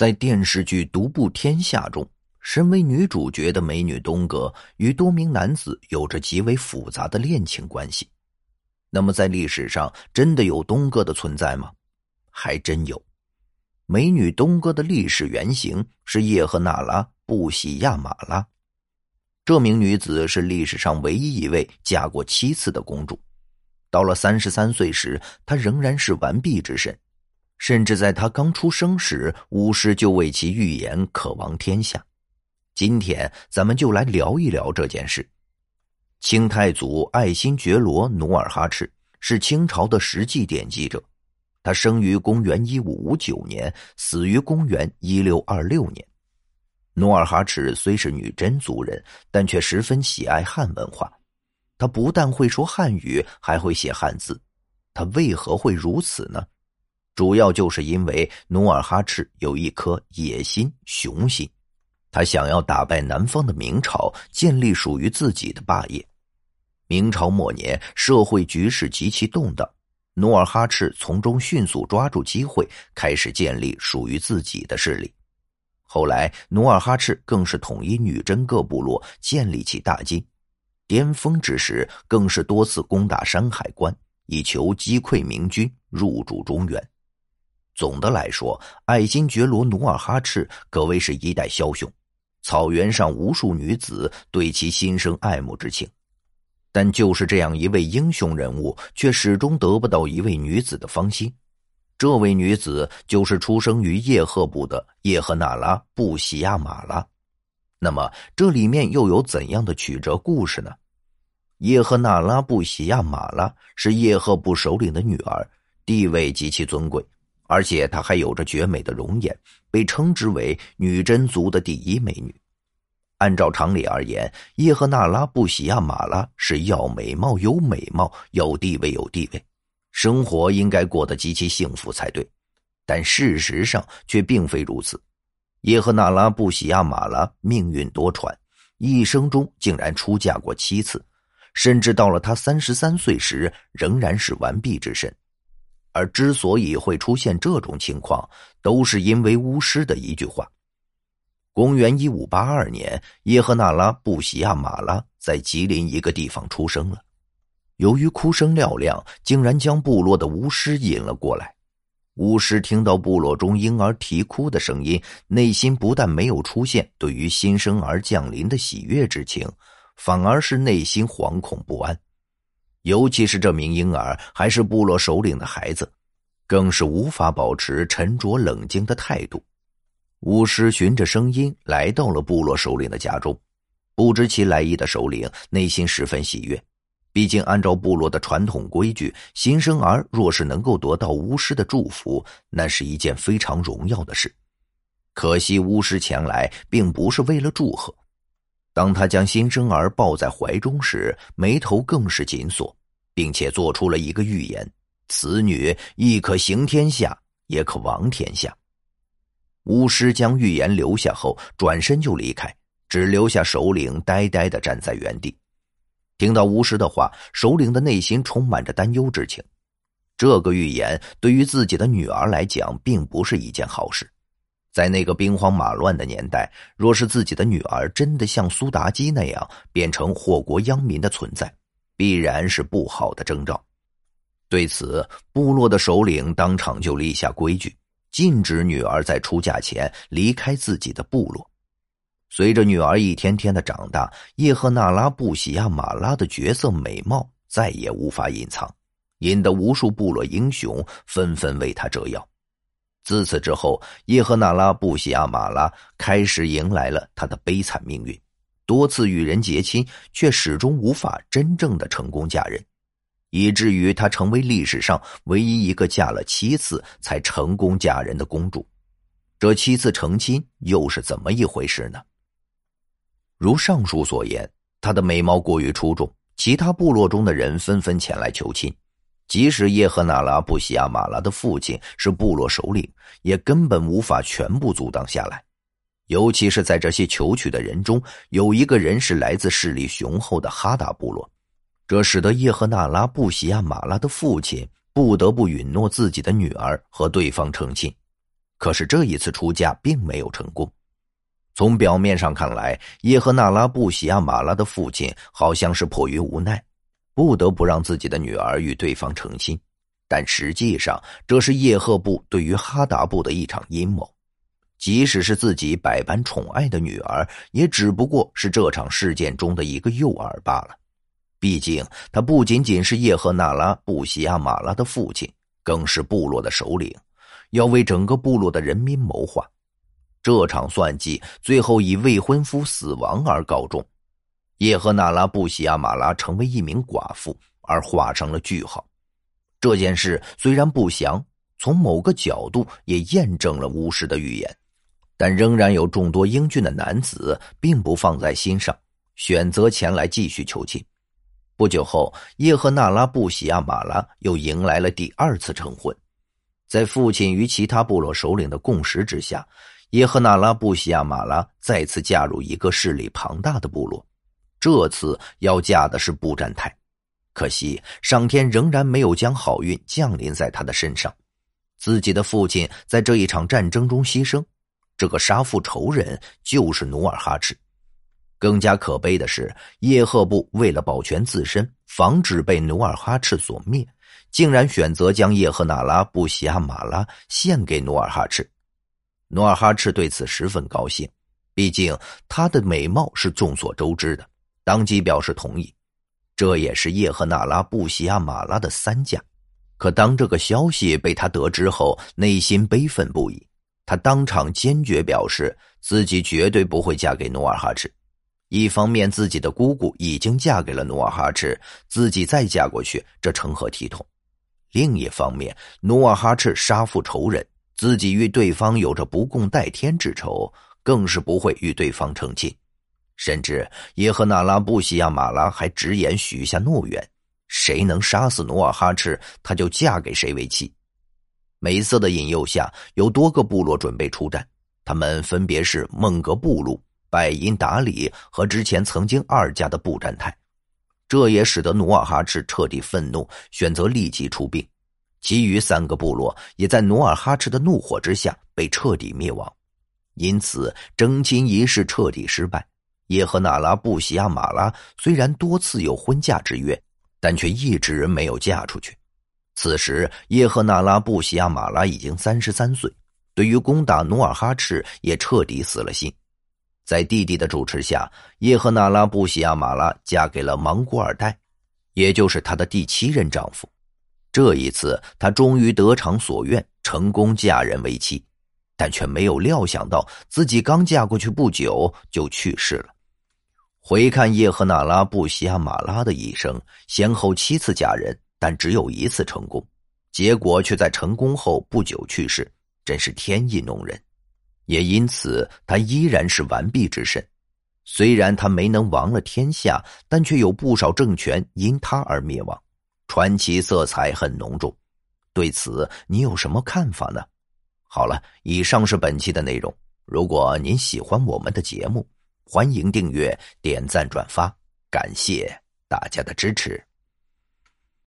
在电视剧《独步天下》中，身为女主角的美女东哥与多名男子有着极为复杂的恋情关系。那么，在历史上真的有东哥的存在吗？还真有。美女东哥的历史原型是叶赫那拉·布喜亚马拉。这名女子是历史上唯一一位嫁过七次的公主。到了三十三岁时，她仍然是完璧之身。甚至在他刚出生时，巫师就为其预言可亡天下。今天，咱们就来聊一聊这件事。清太祖爱新觉罗努尔哈赤是清朝的实际奠基者，他生于公元一五五九年，死于公元一六二六年。努尔哈赤虽是女真族人，但却十分喜爱汉文化。他不但会说汉语，还会写汉字。他为何会如此呢？主要就是因为努尔哈赤有一颗野心雄心，他想要打败南方的明朝，建立属于自己的霸业。明朝末年，社会局势极其动荡，努尔哈赤从中迅速抓住机会，开始建立属于自己的势力。后来，努尔哈赤更是统一女真各部落，建立起大金。巅峰之时，更是多次攻打山海关，以求击溃明军，入主中原。总的来说，爱新觉罗努尔哈赤可谓是一代枭雄，草原上无数女子对其心生爱慕之情。但就是这样一位英雄人物，却始终得不到一位女子的芳心。这位女子就是出生于叶赫部的叶赫那拉·布喜亚马拉。那么，这里面又有怎样的曲折故事呢？叶赫那拉·布喜亚马拉是叶赫部首领的女儿，地位极其尊贵。而且她还有着绝美的容颜，被称之为女真族的第一美女。按照常理而言，叶赫那拉·布喜亚马拉是要美貌有美貌，要地位有地位，生活应该过得极其幸福才对。但事实上却并非如此。叶赫那拉·布喜亚马拉命运多舛，一生中竟然出嫁过七次，甚至到了她三十三岁时，仍然是完璧之身。而之所以会出现这种情况，都是因为巫师的一句话。公元一五八二年，叶赫那拉·布西亚马拉在吉林一个地方出生了。由于哭声嘹亮，竟然将部落的巫师引了过来。巫师听到部落中婴儿啼哭的声音，内心不但没有出现对于新生儿降临的喜悦之情，反而是内心惶恐不安。尤其是这名婴儿还是部落首领的孩子，更是无法保持沉着冷静的态度。巫师循着声音来到了部落首领的家中，不知其来意的首领内心十分喜悦，毕竟按照部落的传统规矩，新生儿若是能够得到巫师的祝福，那是一件非常荣耀的事。可惜巫师前来并不是为了祝贺。当他将新生儿抱在怀中时，眉头更是紧锁，并且做出了一个预言：此女亦可行天下，也可亡天下。巫师将预言留下后，转身就离开，只留下首领呆呆的站在原地。听到巫师的话，首领的内心充满着担忧之情。这个预言对于自己的女儿来讲，并不是一件好事。在那个兵荒马乱的年代，若是自己的女儿真的像苏妲己那样变成祸国殃民的存在，必然是不好的征兆。对此，部落的首领当场就立下规矩，禁止女儿在出嫁前离开自己的部落。随着女儿一天天的长大，叶赫那拉·布喜亚马拉的绝色美貌再也无法隐藏，引得无数部落英雄纷纷为她折腰。自此之后，叶赫那拉·布喜亚马拉开始迎来了他的悲惨命运，多次与人结亲，却始终无法真正的成功嫁人，以至于她成为历史上唯一一个嫁了七次才成功嫁人的公主。这七次成亲又是怎么一回事呢？如上述所言，她的美貌过于出众，其他部落中的人纷纷前来求亲。即使叶赫那拉·布西亚马拉的父亲是部落首领，也根本无法全部阻挡下来。尤其是在这些求娶的人中，有一个人是来自势力雄厚的哈达部落，这使得叶赫那拉·布西亚马拉的父亲不得不允诺自己的女儿和对方成亲。可是这一次出嫁并没有成功。从表面上看来，叶赫那拉布西亚马拉的父亲好像是迫于无奈，不得不让自己的女儿与对方成亲。但实际上，这是叶赫部对于哈达部的一场阴谋。即使是自己百般宠爱的女儿，也只不过是这场事件中的一个诱饵罢了。毕竟，他不仅仅是叶赫那拉布西亚马拉的父亲，更是部落的首领，要为整个部落的人民谋划。这场算计最后以未婚夫死亡而告终，叶赫那拉布西亚马拉成为一名寡妇而画上了句号。这件事虽然不详，从某个角度也验证了巫师的预言，但仍然有众多英俊的男子并不放在心上，选择前来继续求亲。不久后，叶赫那拉布西亚马拉又迎来了第二次成婚，在父亲与其他部落首领的共识之下。叶赫那拉布西亚马拉再次嫁入一个势力庞大的部落，这次要嫁的是布占泰。可惜上天仍然没有将好运降临在他的身上，自己的父亲在这一场战争中牺牲，这个杀父仇人就是努尔哈赤。更加可悲的是，叶赫部为了保全自身，防止被努尔哈赤所灭，竟然选择将叶赫那拉布西亚马拉献给努尔哈赤。努尔哈赤对此十分高兴，毕竟她的美貌是众所周知的，当即表示同意。这也是叶赫那拉布西亚马拉的三嫁。可当这个消息被他得知后，内心悲愤不已。他当场坚决表示自己绝对不会嫁给努尔哈赤。一方面，自己的姑姑已经嫁给了努尔哈赤，自己再嫁过去，这成何体统？另一方面，努尔哈赤杀父仇人。自己与对方有着不共戴天之仇，更是不会与对方成亲。甚至耶和那拉布西亚马拉还直言许下诺言：谁能杀死努尔哈赤，他就嫁给谁为妻。美色的引诱下，有多个部落准备出战，他们分别是孟格布鲁、拜因达里和之前曾经二家的布占泰。这也使得努尔哈赤彻底愤怒，选择立即出兵。其余三个部落也在努尔哈赤的怒火之下被彻底灭亡，因此征亲仪式彻底失败。叶赫那拉布西亚马拉虽然多次有婚嫁之约，但却一直没有嫁出去。此时，叶赫那拉布西亚马拉已经三十三岁，对于攻打努尔哈赤也彻底死了心。在弟弟的主持下，叶赫那拉布西亚马拉嫁给了芒古尔代，也就是她的第七任丈夫。这一次，她终于得偿所愿，成功嫁人为妻，但却没有料想到自己刚嫁过去不久就去世了。回看叶赫那拉布西亚马拉的一生，先后七次嫁人，但只有一次成功，结果却在成功后不久去世，真是天意弄人。也因此，他依然是完璧之身。虽然他没能亡了天下，但却有不少政权因他而灭亡。传奇色彩很浓重，对此你有什么看法呢？好了，以上是本期的内容。如果您喜欢我们的节目，欢迎订阅、点赞、转发，感谢大家的支持。